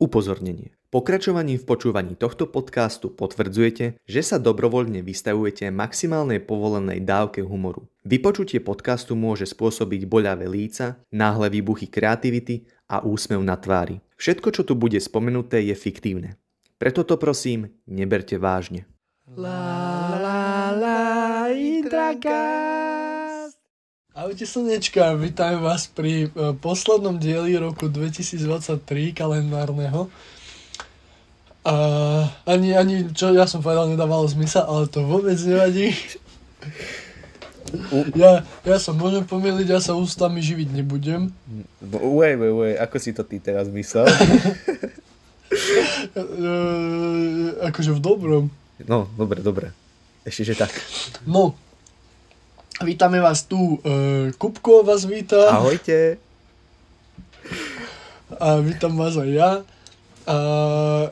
Upozornenie. Pokračovaním v počúvaní tohto podcastu potvrdzujete, že sa dobrovoľne vystavujete maximálnej povolenej dávke humoru. Vypočutie podcastu môže spôsobiť boľavé líca, náhle výbuchy kreativity a úsmev na tvári. Všetko, čo tu bude spomenuté, je fiktívne. Preto to prosím, neberte vážne. La la la Ahojte slnečka, vítam vás pri uh, poslednom dieli roku 2023 kalendárneho. A ani, ani, čo ja som povedal, nedávalo zmysel, ale to vôbec nevadí. Ja, ja sa môžem pomýliť, ja sa ústami živiť nebudem. Uej, uej, uej, ako si to ty teraz myslel? uh, akože v dobrom. No, dobre, dobre. Ešte, že tak. No, Vítame vás tu. Uh, Kupko vás víta. Ahojte. A vítam vás aj ja. A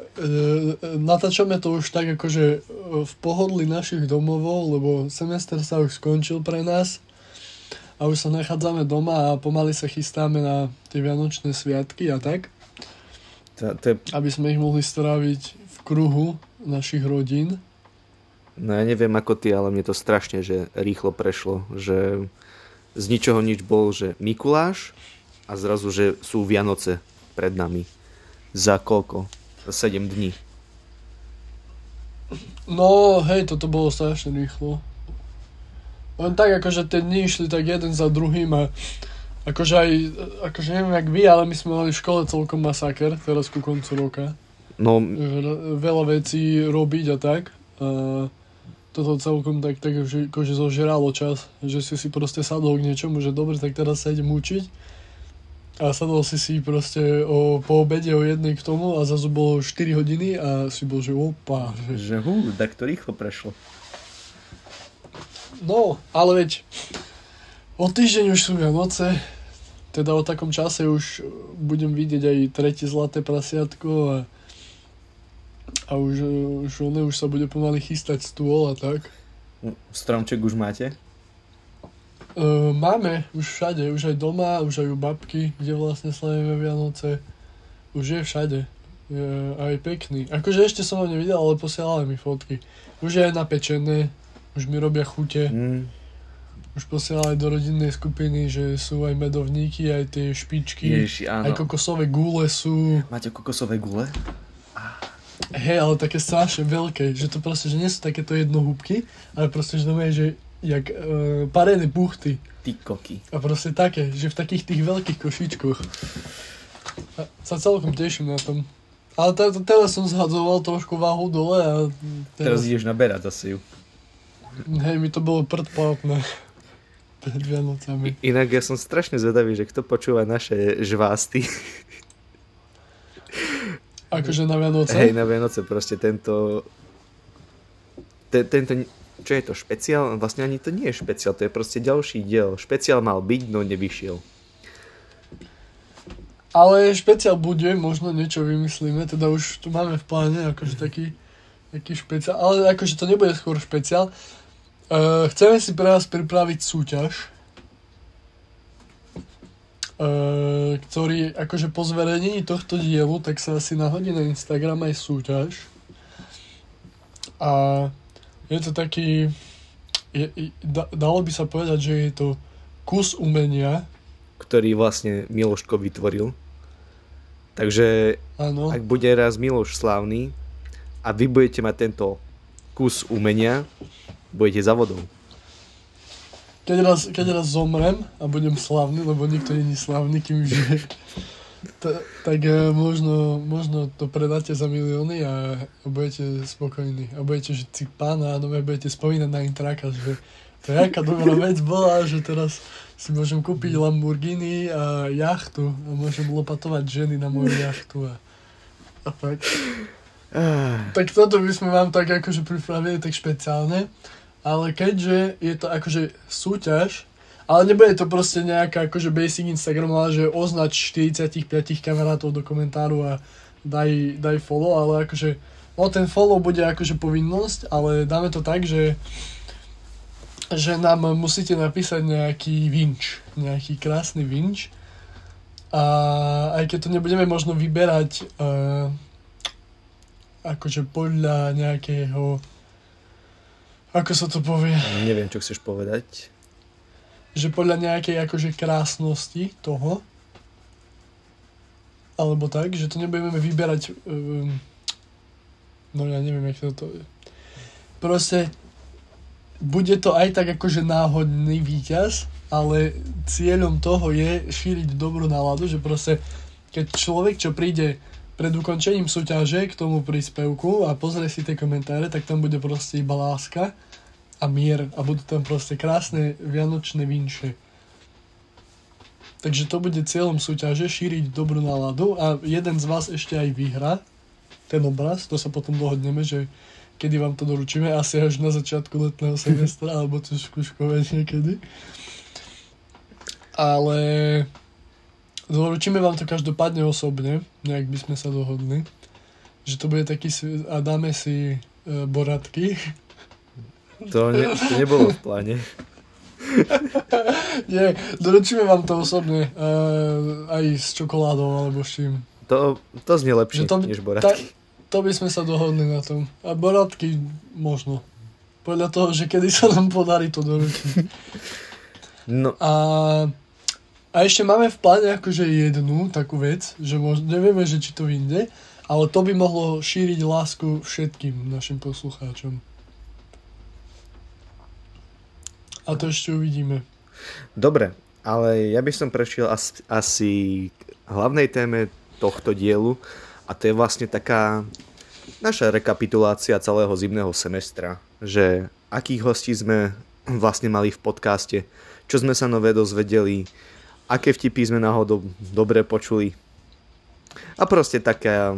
uh, natáčame to už tak akože v pohodli našich domovov, lebo semester sa už skončil pre nás a už sa nachádzame doma a pomaly sa chystáme na tie Vianočné sviatky a tak. To, to je... Aby sme ich mohli stráviť v kruhu našich rodín. No ja neviem ako ty, ale mne to strašne, že rýchlo prešlo, že z ničoho nič bol, že Mikuláš a zrazu, že sú Vianoce pred nami. Za koľko? Za 7 dní. No, hej, toto bolo strašne rýchlo. Len tak, akože tie dni išli tak jeden za druhým a akože aj, akože neviem jak vy, ale my sme mali v škole celkom masaker teraz ku koncu roka. No. Veľa vecí robiť a tak. Uh, toto celkom tak, tak že, akože zožeralo čas, že si si proste sadol k niečomu, že dobre, tak teraz sa idem učiť a sadol si si proste o, po obede o jednej k tomu a zase bolo 4 hodiny a si bol, že opa. Že, že hú, tak to rýchlo prešlo. No, ale veď o týždeň už sú Vianoce, teda o takom čase už budem vidieť aj tretie zlaté prasiatko a a už, už, one, už sa bude pomaly chystať stôl a tak. Stromček už máte? Uh, máme, už všade, už aj doma, už aj u babky, kde vlastne slavíme Vianoce. Už je všade. Je aj pekný. Akože ešte som ho nevidel, ale posielali mi fotky. Už je aj napečené, už mi robia chute. Mm. Už posielali do rodinnej skupiny, že sú aj medovníky, aj tie špičky, Ježi, áno. aj kokosové gule sú. Máte kokosové gule? Hej, ale také strašne veľké, že to proste, že nie sú takéto jednohúbky, ale proste, že to je, že jak uh, parené buchty. Ty koky. A proste také, že v takých tých veľkých košičkoch. A sa celkom teším na tom. Ale te, teraz som zhadzoval trošku váhu dole a... Teraz, teraz ideš naberať asi ju. Hej, mi to bolo predplatné. Pred Vianocami. Inak ja som strašne zvedavý, že kto počúva naše žvásty. Akože na Vianoce? Hej, na Vianoce proste tento... Te, tento... Čo je to? Špeciál? Vlastne ani to nie je špeciál, to je proste ďalší diel. Špeciál mal byť, no nevyšiel. Ale špeciál bude, možno niečo vymyslíme, teda už tu máme v pláne akože taký, taký špeciál, ale akože to nebude skôr špeciál. Uh, chceme si pre vás pripraviť súťaž, ktorý akože po zverejnení tohto dielu, tak sa asi nahodí na Instagram aj súťaž. A je to taký, je, da, dalo by sa povedať, že je to kus umenia. Ktorý vlastne Miloško vytvoril. Takže ano. ak bude raz Miloš slávny a vy budete mať tento kus umenia, budete za vodou. Keď raz, keď raz zomrem a budem slavný, lebo nikto není slavný, kým žije, t- tak uh, možno, možno to predáte za milióny a, a budete spokojní. A budete že si pána a nové budete spomínať na Intraka, že to je aká dobrá vec bola, že teraz si môžem kúpiť Lamborghini a jachtu a môžem lopatovať ženy na moju jachtu a, a tak. Tak toto by sme vám tak akože pripravili tak špeciálne. Ale keďže je to akože súťaž, ale nebude to proste nejaká akože basic Instagram, ale že označ 45 kamarátov do komentáru a daj, daj follow, ale akože no ten follow bude akože povinnosť, ale dáme to tak, že že nám musíte napísať nejaký vinč, nejaký krásny vinč. A aj keď to nebudeme možno vyberať uh, akože podľa nejakého ako sa to povie? Neviem, čo chceš povedať. Že podľa nejakej akože krásnosti toho, alebo tak, že to nebudeme vyberať um, no ja neviem, jak to je. Proste bude to aj tak akože náhodný víťaz, ale cieľom toho je šíriť dobrú náladu, že proste keď človek, čo príde pred ukončením súťaže k tomu príspevku a pozrie si tie komentáre, tak tam bude proste iba láska a mier a budú tam proste krásne vianočné vinše. Takže to bude cieľom súťaže šíriť dobrú náladu a jeden z vás ešte aj vyhra ten obraz, to sa potom dohodneme, že kedy vám to doručíme, asi až na začiatku letného semestra, alebo to skúškové niekedy. Ale doručíme vám to každopádne osobne, nejak by sme sa dohodli. Že to bude taký, a dáme si e, boratky. To, ne, to nebolo v pláne. Nie, doručíme vám to osobne, e, aj s čokoládou alebo s čím. To, to znie lepšie, to, než boratky. Ta, to by sme sa dohodli na tom. A boratky možno. Podľa toho, že kedy sa nám podarí to doručiť. No. A, a ešte máme v pláne akože jednu takú vec, že možno, nevieme, že či to vyjde, ale to by mohlo šíriť lásku všetkým našim poslucháčom. A to ešte uvidíme. Dobre, ale ja by som prešiel asi, asi k hlavnej téme tohto dielu a to je vlastne taká naša rekapitulácia celého zimného semestra, že akých hostí sme vlastne mali v podcaste, čo sme sa nové dozvedeli, aké vtipy sme náhodou dobre počuli. A proste taká,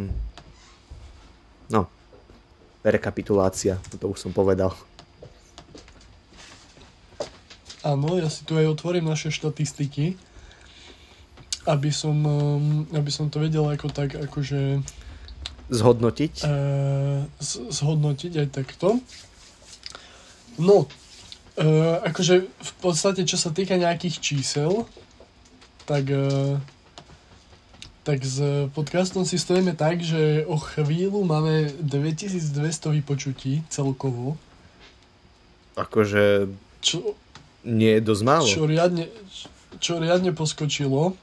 no, rekapitulácia, to už som povedal. Áno, ja si tu aj otvorím naše štatistiky aby som, um, aby som to vedel ako tak, akože... Zhodnotiť? Uh, zhodnotiť aj takto. No, uh, akože v podstate, čo sa týka nejakých čísel, tak, uh, tak s podcastom si stojíme tak, že o chvíľu máme 9200 vypočutí celkovo. Akože... Čo, nie je dosť málo. Čo riadne, čo riadne poskočilo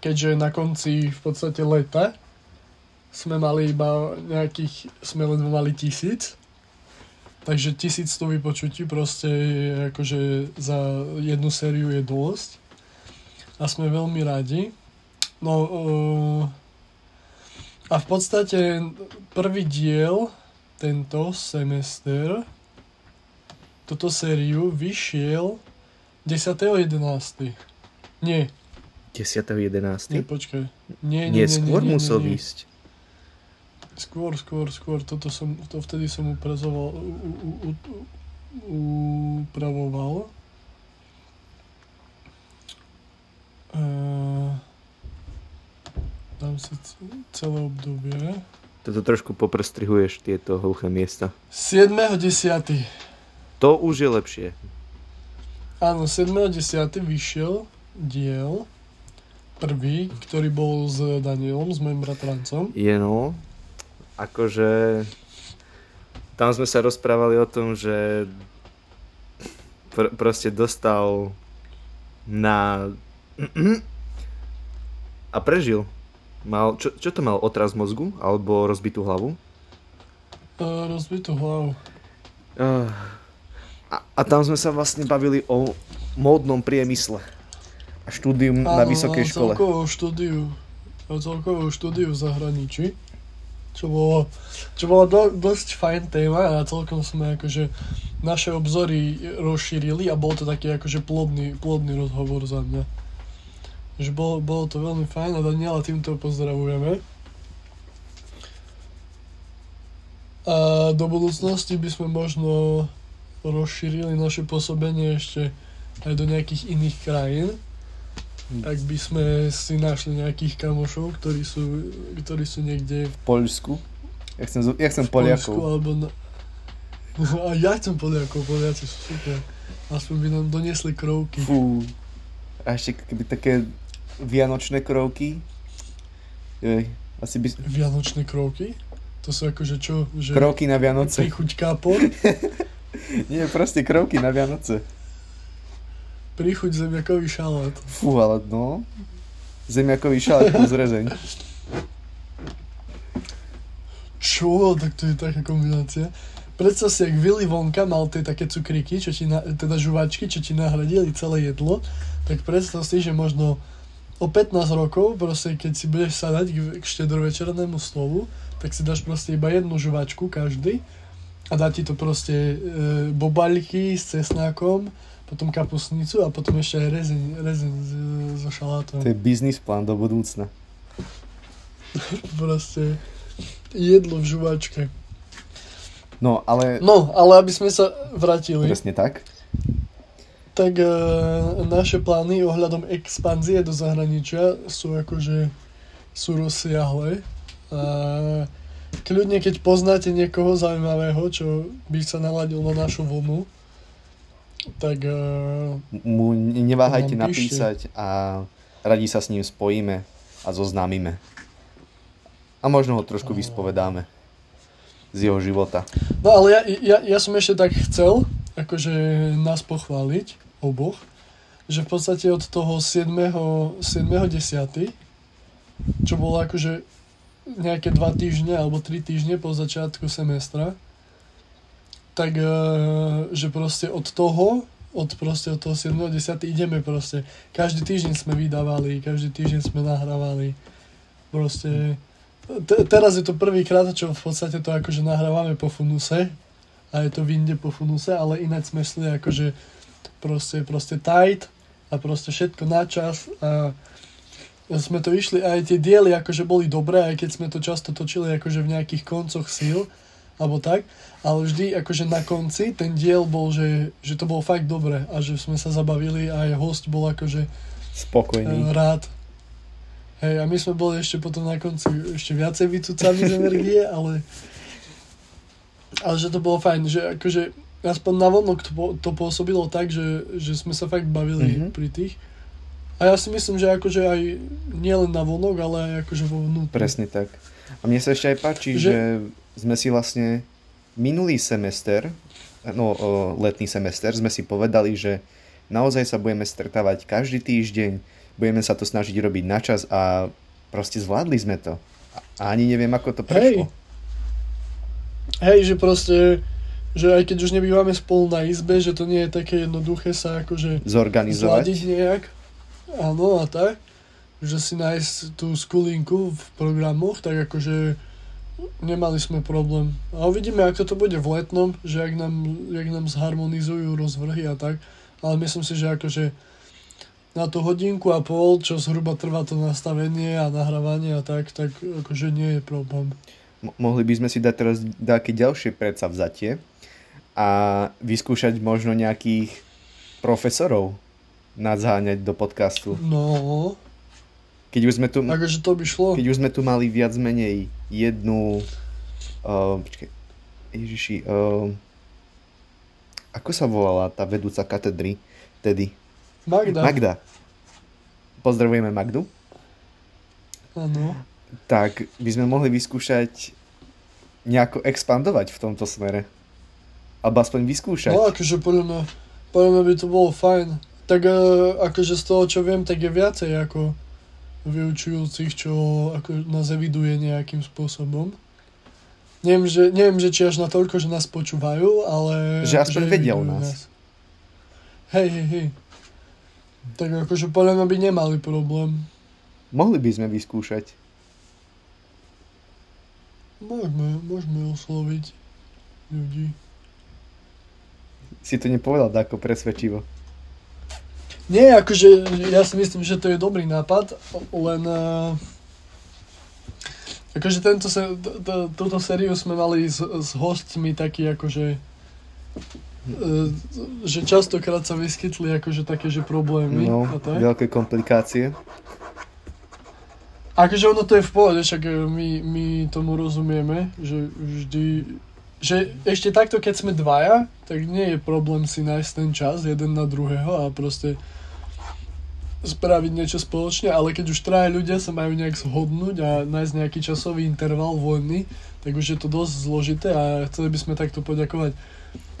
keďže na konci v podstate leta sme mali iba nejakých, sme len mali tisíc, takže tisíc to vypočutí proste akože za jednu sériu je dosť a sme veľmi radi. No uh, a v podstate prvý diel tento semester toto sériu vyšiel 10.11. Nie, 10.11. Nie, počkaj. Nie, nie, nie, skôr nie, nie, musel nie, nie. výsť. Skôr, skôr, skôr. Toto som, to vtedy som uprazoval, u, u, u, upravoval. Dám si celé obdobie. Toto trošku poprestrihuješ tieto hluché miesta. 7.10. To už je lepšie. Áno, 7.10. vyšiel diel prvý, ktorý bol s Danielom, s mojim bratrancom. Je no, akože tam sme sa rozprávali o tom, že pr- proste dostal na a prežil. Mal, čo, čo to mal, otraz mozgu? Alebo rozbitú hlavu? Uh, rozbitú hlavu. Uh, a, a tam sme sa vlastne bavili o módnom priemysle a štúdium Áno, na vysokej škole. Celkovú štúdiu, celkovú štúdiu v zahraničí, čo bolo, čo bolo do, dosť fajn téma a celkom sme akože naše obzory rozšírili a bol to taký akože plodný, plodný rozhovor za mňa. Že bolo, bolo to veľmi fajn a Daniela týmto pozdravujeme. A do budúcnosti by sme možno rozšírili naše pôsobenie ešte aj do nejakých iných krajín tak by sme si našli nejakých kamošov, ktorí sú, ktorí sú niekde... V Poľsku? Ja chcem, ja chcem Poliakov. Poľsku, alebo na... A ja chcem Poliakov, Poliaci sú super. Aspoň by nám doniesli krovky. Fú. A ešte keby také vianočné kroky. Jej, asi by... Vianočné kroky? To sú akože čo? Že Kroky na Vianoce. Príchuť kápor? Nie, proste kroky na Vianoce. Príchuť zemiakový šalát. Fú, ale no. Zemiakový šalát plus rezeň. Čo? Tak to je taká kombinácia. Predstav si, ak Willy Wonka mal tie také cukríky, čo ti na, teda žuvačky, čo ti nahradili celé jedlo, tak predstav si, že možno o 15 rokov, proste keď si budeš sadať k, k štedrovečernému stolu, tak si dáš proste iba jednu žuvačku každý a dá ti to proste e, bobaľky s cesnákom, potom kapusnicu a potom ešte aj rezeň, rezeň so šalátom. To je biznis plán do budúcna. Proste jedlo v žuvačke. No, ale... No, ale aby sme sa vrátili, Presne tak. Tak e, naše plány ohľadom expanzie do zahraničia sú akože sú rozsiahle. A kľudne, keď poznáte niekoho zaujímavého, čo by sa naladil na našu vlnu, tak e, Mu neváhajte napísať a radi sa s ním spojíme a zoznámime. A možno ho trošku vyspovedáme z jeho života. No ale ja, ja, ja som ešte tak chcel, akože nás pochváliť, oboch, že v podstate od toho 7. 7.10., čo bolo akože nejaké dva týždne alebo tri týždne po začiatku semestra, tak e, že proste od toho, od proste od toho 7.10. ideme proste. Každý týždeň sme vydávali, každý týždeň sme nahrávali. Proste te, teraz je to prvýkrát, čo v podstate to akože nahrávame po funuse a je to vinde po funuse, ale ináč sme šli akože proste, proste tight a proste všetko na čas a sme to išli aj tie diely akože boli dobré, aj keď sme to často točili akože v nejakých koncoch síl alebo tak, ale vždy akože na konci ten diel bol, že, že to bolo fakt dobré a že sme sa zabavili a aj host bol akože Spokojný. Eh, rád. Hej, a my sme boli ešte potom na konci ešte viacej vycúcami z energie, ale ale že to bolo fajn, že akože aspoň na vonok to, to pôsobilo tak, že, že sme sa fakt bavili Mhm. mm-hmm. pri tých. A ja si myslím, že akože aj nielen na vonok, ale aj akože vo vnútri. Presne tak. A mne sa ešte aj páči, že, Že- sme si vlastne minulý semester, no letný semester, sme si povedali, že naozaj sa budeme stretávať každý týždeň, budeme sa to snažiť robiť na čas a proste zvládli sme to. A ani neviem, ako to prešlo. Hej, že proste, že aj keď už nebývame spolu na izbe, že to nie je také jednoduché sa akože Zorganizovať. nejak. Áno a tak. Že si nájsť tú skulinku v programoch, tak akože nemali sme problém. A uvidíme, ako to bude v letnom, že ak nám, jak nám zharmonizujú rozvrhy a tak. Ale myslím si, že akože na tú hodinku a pol, čo zhruba trvá to nastavenie a nahrávanie a tak, tak akože nie je problém. Mo- mohli by sme si dať teraz nejaké ďalšie predsavzatie a vyskúšať možno nejakých profesorov nadzáňať do podcastu. No, Keď už sme tu, akože to by šlo. keď už sme tu mali viac menej jednu... Uh, počkej, Ježiši, uh, ako sa volala tá vedúca katedry tedy? Magda. Magda. Pozdravujeme Magdu. Áno. Tak by sme mohli vyskúšať nejako expandovať v tomto smere. Alebo aspoň vyskúšať. No akože podľa mňa, podľa mňa by to bolo fajn. Tak e, akože z toho, čo viem, tak je viacej ako vyučujúcich, čo ako nás eviduje nejakým spôsobom. Neviem, že, neviem, že či až na toľko, že nás počúvajú, ale... Že aspoň vedia o evidujú nás. Hej, hej, hej. Tak akože podľa mňa by nemali problém. Mohli by sme vyskúšať. Môžeme, môžeme osloviť ľudí. Si to nepovedal ako presvedčivo. Nie, akože ja si myslím, že to je dobrý nápad, len uh, akože tento se, t- t- túto sériu sme mali s, s hostmi taký akože uh, že častokrát sa vyskytli akože také, že problémy No, a tak. veľké komplikácie. Akože ono to je v pohode, však e, my, my tomu rozumieme, že vždy, že ešte takto keď sme dvaja, tak nie je problém si nájsť ten čas jeden na druhého a proste spraviť niečo spoločne, ale keď už traja ľudia sa majú nejak zhodnúť a nájsť nejaký časový interval voľný, tak už je to dosť zložité a chceli by sme takto poďakovať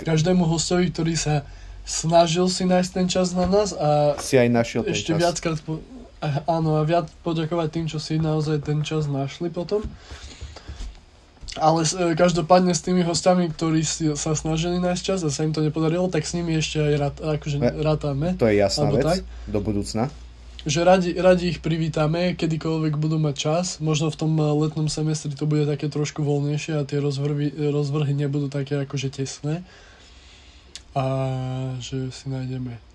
každému hostovi, ktorý sa snažil si nájsť ten čas na nás a Si aj našiel ten ešte čas. viackrát po, áno, a viac poďakovať tým, čo si naozaj ten čas našli potom. Ale e, každopádne s tými hostami, ktorí si, sa snažili nájsť čas a sa im to nepodarilo, tak s nimi ešte aj rát, akože Ne. rátame. To je jasná vec tak? do budúcna. Že radi, radi ich privítame, kedykoľvek budú mať čas. Možno v tom letnom semestri to bude také trošku voľnejšie a tie rozvrhy, rozvrhy nebudú také akože tesné. A že si nájdeme.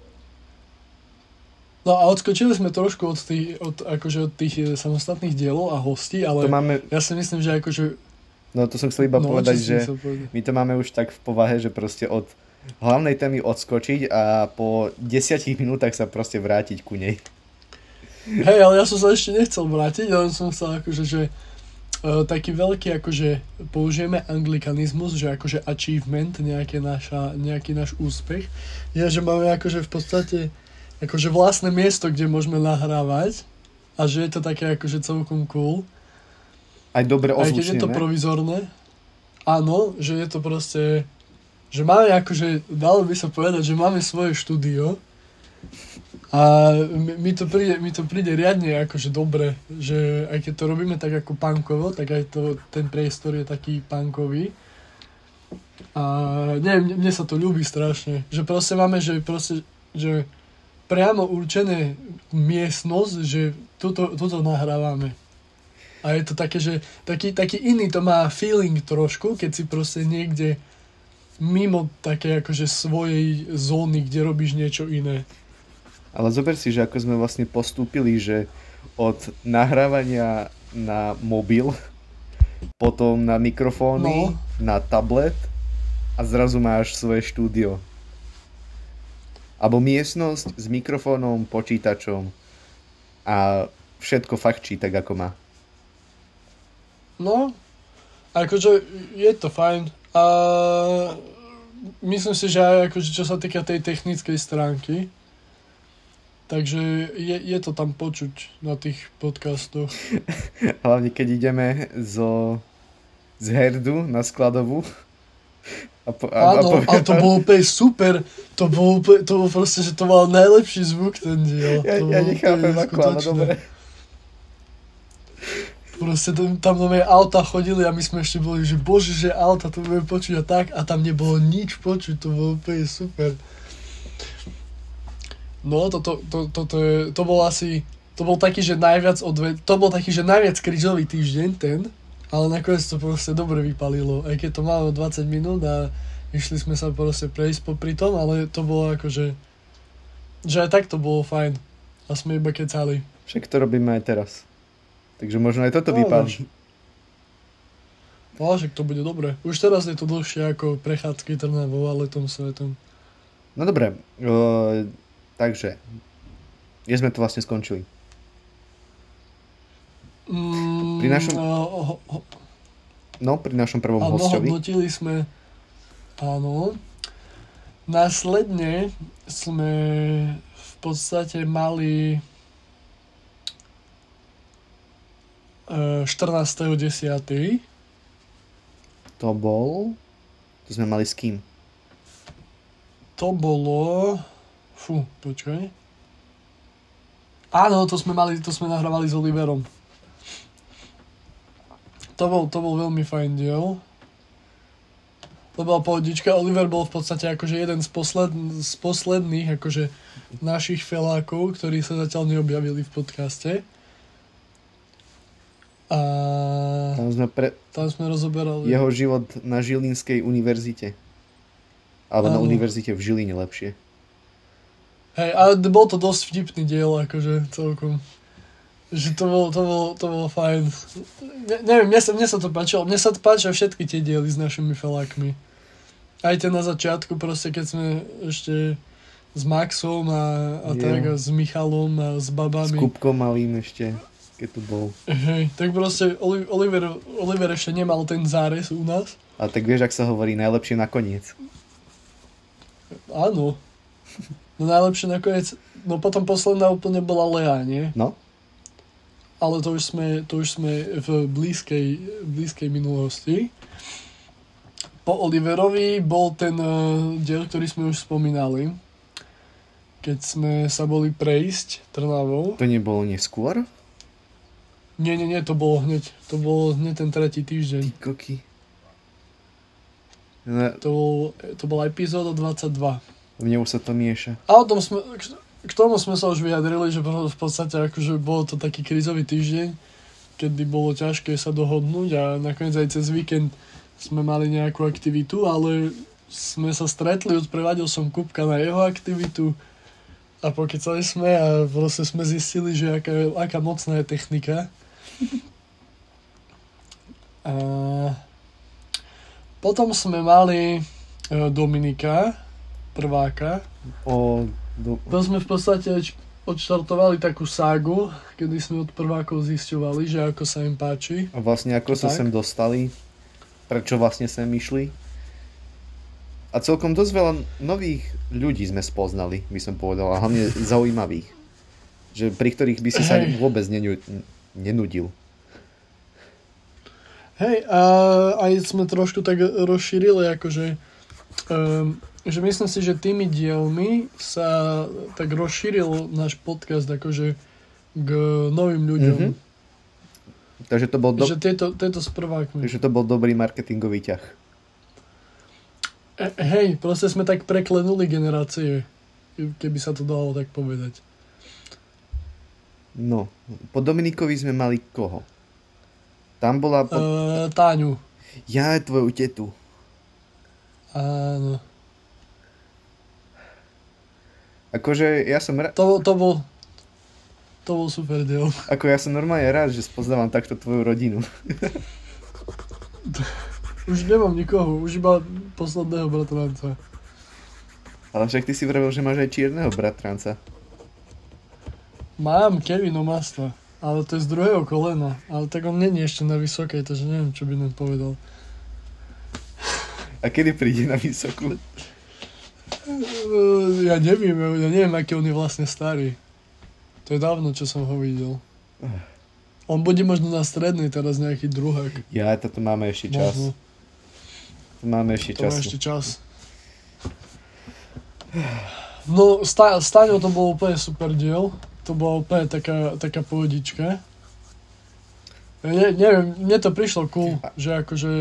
No a odskočili sme trošku od tých, od, akože od tých e, samostatných dielov a hostí, ale To máme, ja si myslím, že akože... no to som chcel iba povedať, čo si že povedať? my to máme už tak v povahe, že proste od hlavnej témy odskočiť a po desiatich minútach sa proste vrátiť ku nej. Hej, ale ja som sa ešte nechcel vrátiť, ale som chcel akože, že uh, taký veľký akože použijeme anglikanizmus, že akože achievement, nejaké naša, nejaký náš úspech, je, že máme akože v podstate akože vlastné miesto, kde môžeme nahrávať a že je to také akože celkom cool. Aj dobre Aj keď je to provizorné. Áno, že je to proste, že máme akože, dalo by sa povedať, že máme svoje štúdio a mi, mi, to príde, mi to príde riadne akože dobre, že aj keď to robíme tak ako punkovo, tak aj to, ten priestor je taký punkový. A neviem, mne, mne sa to ľúbi strašne, že proste máme, že proste, že priamo určené miestnosť, že tuto, tuto nahrávame. A je to také, že taký, taký iný to má feeling trošku, keď si proste niekde mimo také akože svojej zóny, kde robíš niečo iné. Ale zober si, že ako sme vlastne postúpili, že od nahrávania na mobil, potom na mikrofóny, No. na tablet a zrazu máš svoje štúdio. Alebo miestnosť s mikrofónom, počítačom a všetko fakčí tak, ako má. No, akože je to fajn. A myslím si, že aj akože čo sa týka tej technickej stránky, takže je, je to tam počuť na tých podcastoch. Hlavne keď ideme zo, z herdu na skladovú. A po, a, Áno, povie- ale to bolo úplne super. To bolo úplne, to bolo proste, že to mal najlepší zvuk ten diel. Ja, to ja nechápem ako, ale dobre. Proste tam, tam nové auta chodili a my sme ešte boli, že bože, že auta to budeme počuť a tak a tam nebolo nič počuť, to bolo úplne super. No, toto, to, to, to, je, to bol asi, to bol taký, že najviac odve, to bol taký, že najviac krížový týždeň ten, ale nakoniec to proste dobre vypalilo, aj keď to malo 20 minút a išli sme sa proste prejsť popri tom, ale to bolo akože, že aj tak to bolo fajn a sme iba kecali. Však to robíme aj teraz. Takže možno aj toto No, vypálí. No, však to bude dobre. Už teraz je to dlhšie ako prechádzky Trnavou a letom svetom. No dobre, uh, takže, kde sme to vlastne skončili? Mm, Pri našom- ho, ho, No, pri našom prvom áno, hostovi. hodnotili sme, áno. Následne sme v podstate mali e, 14.10. To bol... To sme mali s kým? To bolo... Fú, počkaj. Áno, to sme, mali, to sme nahrávali s Oliverom. To bol, to bol veľmi fajn diel. To bola pohodička. Oliver bol v podstate akože jeden z, posled, z posledných akože našich felákov, ktorí sa zatiaľ neobjavili v podcaste. A Tam sme pre tam sme rozoberali. jeho život na Žilinskej univerzite. Alebo na univerzite v Žiline lepšie. Hej, ale bol to dosť vtipný diel, akože celkom. Že to bolo, to bolo, to bolo fajn. Ne, neviem, mne sa, mne sa to páčilo. Mne sa to páčia všetky tie diely s našimi felákmi. Aj tie na začiatku, proste keď sme ešte s Maxom a, a tak, a s Michalom a s S babami. Kupkom malým ešte, keď tu bol. Hej, tak proste Oli- Oliver, Oliver ešte nemal ten zárez u nás. A tak vieš, ak sa hovorí, najlepšie nakoniec. Áno. No najlepšie nakoniec, no potom posledná úplne bola Lea, nie? No, Ale to už sme, to už sme v blízkej, blízkej minulosti. Po Oliverovi bol ten uh, diel, ktorý sme už spomínali. Keď sme sa boli prejsť Trnavou. to nebolo neskôr? Nie, nie, nie, to bolo hneď. To bolo hneď ten tretí týždeň. Koky. No, To, bol, to bola epizóda 22. mne už sa to mieša. A o tom sme, k- tomu sme sa už vyjadrili, že v podstate akože bol to taký krizový týždeň, kedy bolo ťažké sa dohodnúť a nakoniec aj cez víkend sme mali nejakú aktivitu, ale sme sa stretli, odprevadil som Kupka na jeho aktivitu a pokecali sme a proste sme zistili, že aká, aká mocná je technika. A potom sme mali e, Dominika, prváka, O, do, to sme v podstate odš- odštartovali takú ságu, kedy sme od prvákov zisťovali, že ako sa im páči. a vlastne ako sa Tak. sem dostali, prečo vlastne sem išli. A celkom dosť veľa nových ľudí sme spoznali, by som povedal, a hlavne zaujímavých. Že, pri ktorých by si sa Hej. vôbec nenu, nenudil. Hej, a aj sme trošku tak rozšírili, akože, um, že myslím si, že tými dielmi sa tak rozšíril náš podcast akože k novým ľuďom. Mhm. Takže to bol, do, Že tieto, tieto s prvákmi. takže to bol dobrý marketingový ťah. E, hej, proste sme tak preklenuli generácie, keby sa to dalo tak povedať. No, po Dominikovi sme mali koho? Tam bola... Po... Uh, Táňu. Ja, tvoju tetu. Áno. Akože ja som, ra- To, to bol... To bol super diel. ako ja som normálne rád, že spoznávam takto tvoju rodinu. Už nemám nikoho, už iba posledného bratranca. Ale však ty si vravel, že máš aj čierneho bratranca. Mám Kevino Masta, ale to je z druhého kolena. Ale tak on není ešte na vysokej, takže neviem, čo by nám povedal. A kedy príde na vysokú? Ja neviem, ja neviem, aký on je vlastne starý. To je dávno, čo som ho videl. On bude možno na strednej teraz nejaký druhák. Ja, toto máme ešte čas. Možno. To máme ešte čas. ešte čas. No, Sta- Staňo to bol úplne super diel. To bola úplne taká, taká pohodička. Ne, neviem, mne to prišlo cool, že akože...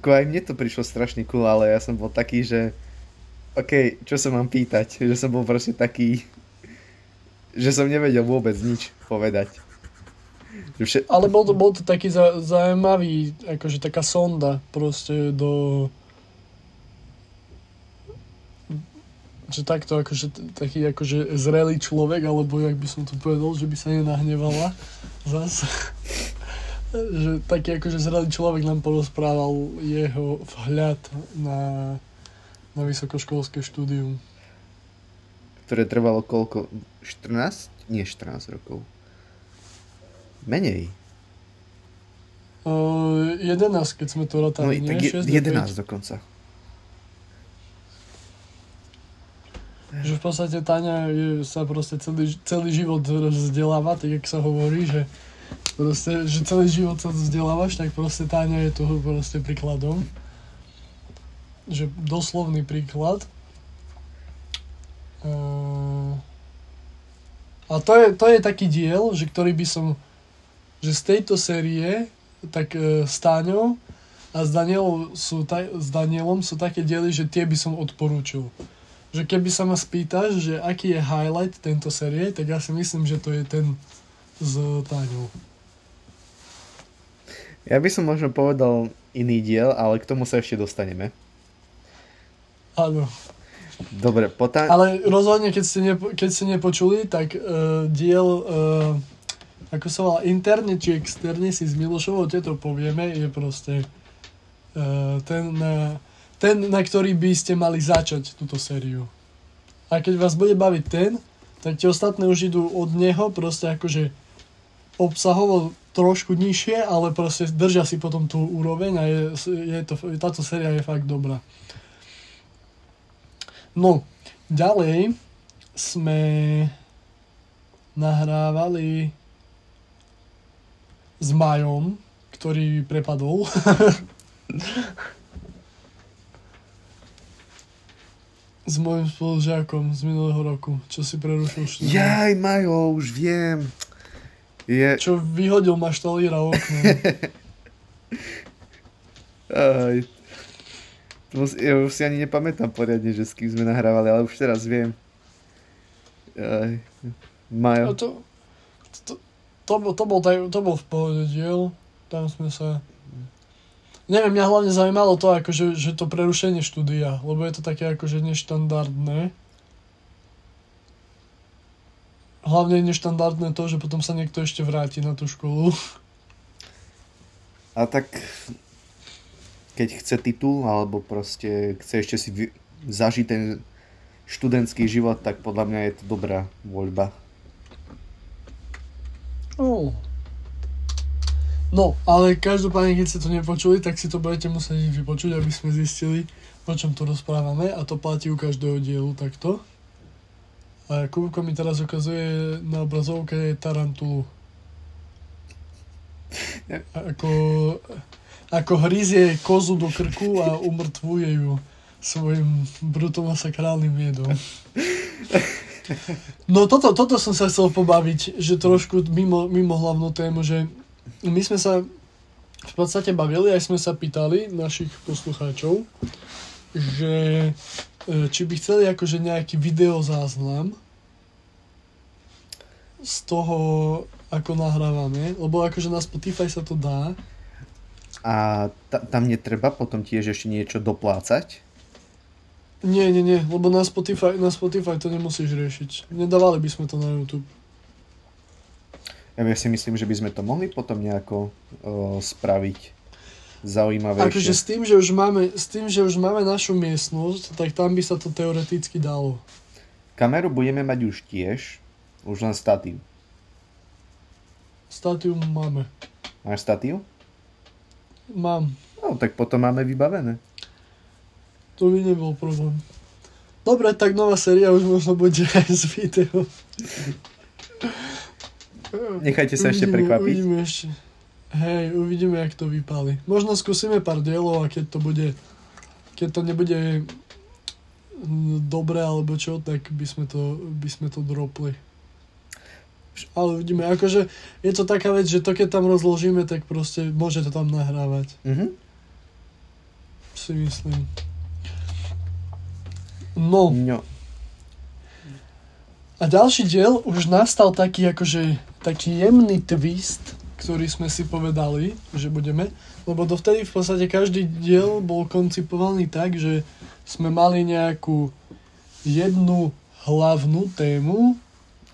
Ako aj mne to prišlo strašne cool, ale ja som bol taký, že OK, čo sa mám pýtať? Že som bol proste taký, že som nevedel vôbec nič povedať. Vše... Ale bol to, bol to taký za, zaujímavý, akože taká sonda proste do... Že takto, akože taký akože zrelý človek, alebo jak by som to povedal, že by sa nenahnevala zas. že taký akože zrelý človek nám porozprával jeho vhľad na, na vysokoškolské štúdium. Ktoré trvalo koľko? 14? Nie 14 rokov. Menej. Uh, 11, keď sme to No, rátali, tak nie? je, 6, 11 dokonca. Že v podstate Táňa je, sa proste celý, celý život vzdeláva, tak jak sa hovorí, že proste, že celý život sa vzdelávaš, tak proste Táňa je toho proste príkladom. Že doslovný príklad. Uh, a to je, to je taký diel, že ktorý by som, že z tejto série, tak uh, s Táňou a s Danielom sú, ta, s Danielom sú také diely, že tie by som odporúčil že keby sa ma spýtaš, že aký je highlight tento série, tak ja si myslím, že to je ten s Táňou. Ja by som možno povedal iný diel, ale k tomu sa ešte dostaneme. Áno. Dobre, potá... Ale rozhodne, keď ste, nepo, keď ste nepočuli, tak uh, diel, uh, ako sa volá, interne či externe si s Milošovou tetou povieme, je proste uh, ten, uh, ten, na ktorý by ste mali začať túto sériu. A keď vás bude baviť ten, tak tie ostatné už idú od neho, proste akože obsahovo trošku nižšie, ale proste držia si potom tú úroveň a je, je to, táto séria je fakt dobrá. No, ďalej, sme nahrávali s Majom, ktorý prepadol. s mojim spolužiakom z minulého roku, čo si prerušil štúdium. Jaj, Majo, už viem. Je... Čo vyhodil maštalíra okno. Aj. Ja už si ani nepamätám poriadne, že s kým sme nahrávali, ale už teraz viem. Aj. Majo. No to, to, to, bol, to, bol, to bol v pohode diel. Tam sme sa Neviem, mňa hlavne zaujímalo to, akože, že to prerušenie štúdia, lebo je to také akože neštandardné. Hlavne je neštandardné to, že potom sa niekto ešte vráti na tú školu. A tak keď chce titul, alebo proste chce ešte si vy, zažiť ten študentský život, tak podľa mňa je to dobrá voľba. Oh. No, ale každopádne, keď ste to nepočuli, tak si to budete musieť vypočuť, aby sme zistili, o čom tu rozprávame a to platí u každého dielu takto. A Kubko mi teraz ukazuje na obrazovke tarantulu. Ako, ako hryzie kozu do krku a umrtvuje ju svojim brutom a sakrálnym jedom. No toto, toto som sa chcel pobaviť, že trošku mimo, mimo hlavnú tému, že my sme sa v podstate bavili, aj sme sa pýtali našich poslucháčov, že e, či by chceli akože nejaký videozáznam z toho, ako nahrávame, lebo akože na Spotify sa to dá. A ta, tam netreba potom tiež ešte niečo doplácať? Nie, nie, nie, lebo na Spotify, na Spotify to nemusíš riešiť. Nedávali by sme to na YouTube. Ja si myslím, že by sme to mohli potom nejako uh, spraviť zaujímavejšie. Akože s tým, že už máme, s tým, že už máme našu miestnosť, tak tam by sa to teoreticky dalo. Kameru budeme mať už tiež, už len statív. Statív máme. Máš statív? Mám. No, tak potom máme vybavené. To by nebol problém. Dobre, tak nová séria už možno bude aj s videom. Nechajte sa uvidíme, ešte prekvapiť. Uvidíme ešte. Hej, uvidíme, jak to vypáli. Možno skúsime pár dielov a keď to bude, keď to nebude dobre alebo čo, tak by sme to, by sme to dropli. Ale uvidíme, akože je to taká vec, že to keď tam rozložíme, tak proste môže to tam nahrávať. Mm-hmm. Si myslím. No. no. A ďalší diel už nastal taký akože taký jemný twist, ktorý sme si povedali, že budeme, lebo dovtedy v podstate každý diel bol koncipovaný tak, že sme mali nejakú jednu hlavnú tému,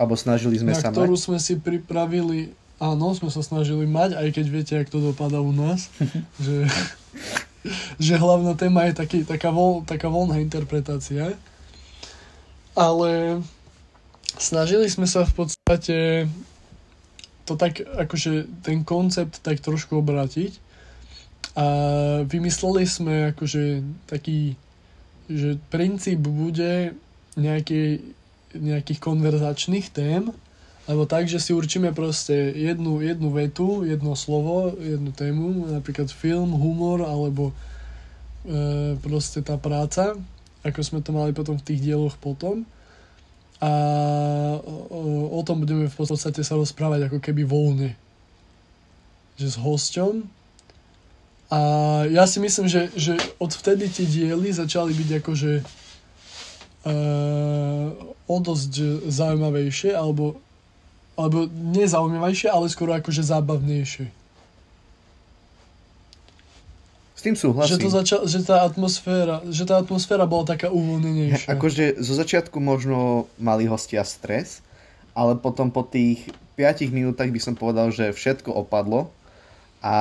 alebo snažili sme na sa ktorú mať? sme si pripravili, áno, sme sa snažili mať, aj keď viete, jak to dopadá u nás, že, že hlavná téma je taký, taká, voľ, taká voľná interpretácia. Ale snažili sme sa v podstate to tak, akože ten koncept tak trošku obrátiť a vymysleli sme akože taký, že princíp bude nejaký, nejakých konverzačných tém, alebo tak, že si určíme proste jednu, jednu vetu, jedno slovo, jednu tému, napríklad film, humor, alebo e, proste tá práca, ako sme to mali potom v tých dieloch potom a o, o tom budeme v podstate sa rozprávať ako keby voľne. Že s hosťom. A ja si myslím, že, že od vtedy tie diely začali byť akože o dosť zaujímavejšie, alebo, alebo nezaujímavejšie, ale skoro akože zábavnejšie. S tým súhlasím. Že, to začal, že, tá atmosféra, že tá atmosféra bola taká uvoľnenejšia. Akože zo začiatku možno mali hostia stres, ale potom po tých 5 minútach by som povedal, že všetko opadlo a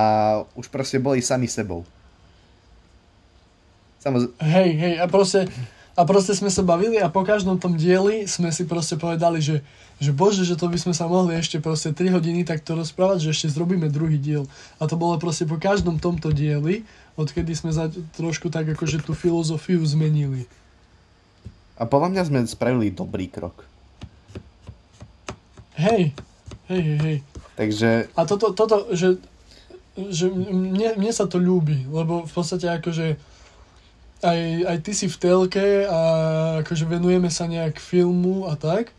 už proste boli sami sebou. Samoz... Hej, hej, a proste, a proste sme sa bavili a po každom tom dieli sme si proste povedali, že že bože, že to by sme sa mohli ešte proste 3 hodiny takto rozprávať, že ešte zrobíme druhý diel. A to bolo proste po každom tomto dieli, odkedy sme za, trošku tak akože tú filozofiu zmenili. A podľa mňa sme spravili dobrý krok. Hej, hej, hej, hej. Takže... A toto, toto že, že mne, mne sa to ľúbi, lebo v podstate akože aj, aj ty si v telke a akože venujeme sa nejak filmu a tak.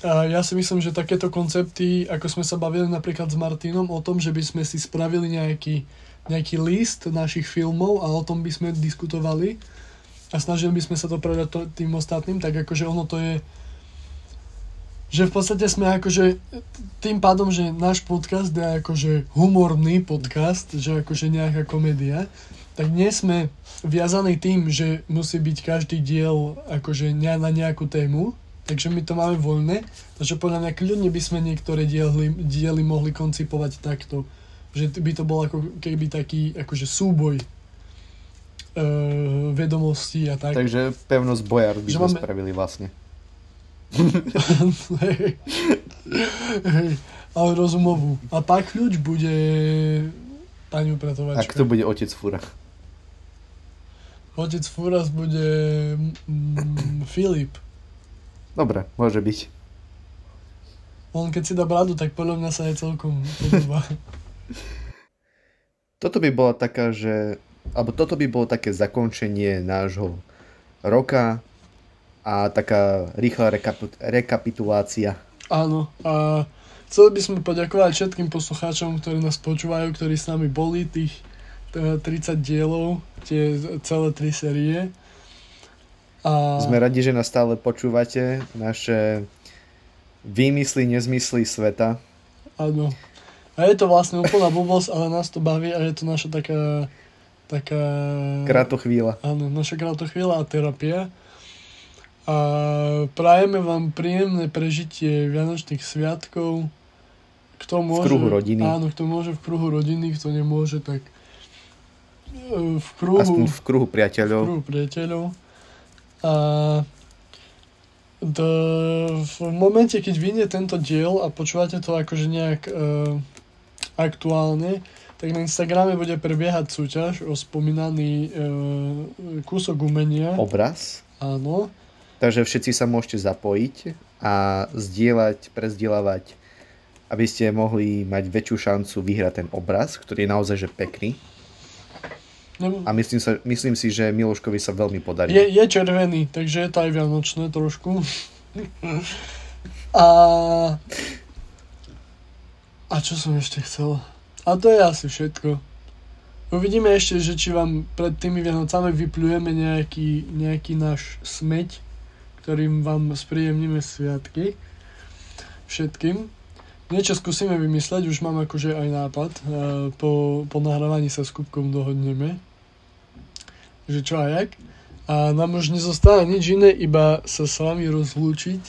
A ja si myslím, že takéto koncepty, ako sme sa bavili napríklad s Martinom o tom, že by sme si spravili nejaký, nejaký list našich filmov a o tom by sme diskutovali a snažili by sme sa to predať to, tým ostatným, tak akože ono to je že v podstate sme akože tým pádom, že náš podcast je akože humorný podcast, že akože nejaká komédia, tak nie sme viazaní tým, že musí byť každý diel akože na nejakú tému, takže my to máme voľné, takže podľa mňa kľudne by sme niektoré diely, diely mohli koncipovať takto, že by to bol ako keby taký akože súboj uh, vedomostí a tak. Takže pevnosť bojar by že sme máme... spravili vlastne. hej, hej, ale rozumovú. A pak kľúč bude pani upratovačka. A kto bude otec Fura? Otec Furas bude mm, Filip. Dobre, môže byť. On keď si dá bradu, tak podľa mňa sa aj celkom podobá. toto by bola taká, že... Alebo toto by bolo také zakončenie nášho roka a taká rýchla rekapit- rekapitulácia. Áno. A chceli by sme poďakovať všetkým poslucháčom, ktorí nás počúvajú, ktorí s nami boli tých 30 dielov, tie celé tri série. A... Sme radi, že nás stále počúvate, naše výmysly, nezmysly sveta. Áno. A je to vlastne úplná blbosť, ale nás to baví a je to naša taká... taká... Kratochvíľa. Áno, naša kratochvíľa a terapia a prajeme vám príjemné prežitie Vianočných sviatkov. Kto môže, v kruhu rodiny. Áno, kto môže v kruhu rodiny, kto nemôže, tak v kruhu, Aspoň v kruhu priateľov. V kruhu priateľov. A do, v momente, keď vyjde tento diel a počúvate to akože nejak uh, aktuálne, tak na Instagrame bude prebiehať súťaž o spomínaný uh, kúsok umenia. Obraz? Áno. Takže všetci sa môžete zapojiť a zdieľať, prezdielávať, aby ste mohli mať väčšiu šancu vyhrať ten obraz, ktorý je naozaj že pekný. No, a myslím, sa, myslím si, že Miloškovi sa veľmi podarí. Je, je červený, takže je to aj vianočné trošku. a... A čo som ešte chcel? A to je asi všetko. Uvidíme ešte, že či vám pred tými Vianocami vyplujeme nejaký, nejaký náš smeť, ktorým vám spríjemníme sviatky všetkým. Niečo skúsime vymysleť, už mám akože aj nápad. Po, po nahrávaní sa s Kupkom dohodneme, že čo a jak. A nám už nezostáva nič iné, iba sa s vami rozlúčiť.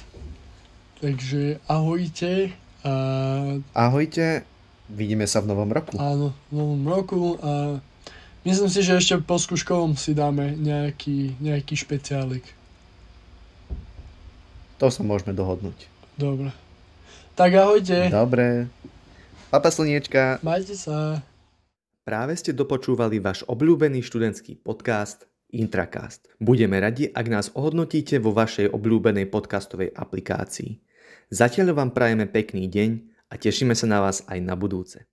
Takže ahojte. A... Ahojte, vidíme sa v novom roku. Áno, v novom roku a myslím si, že ešte po skúškovom si dáme nejaký, nejaký špeciálik. To sa môžeme dohodnúť. Dobre. Tak ahojte. Dobre. Papa slniečka. Majte sa. Práve ste dopočúvali váš obľúbený študentský podcast Intracast. Budeme radi, ak nás ohodnotíte vo vašej obľúbenej podcastovej aplikácii. Zatiaľ vám prajeme pekný deň a tešíme sa na vás aj na budúce.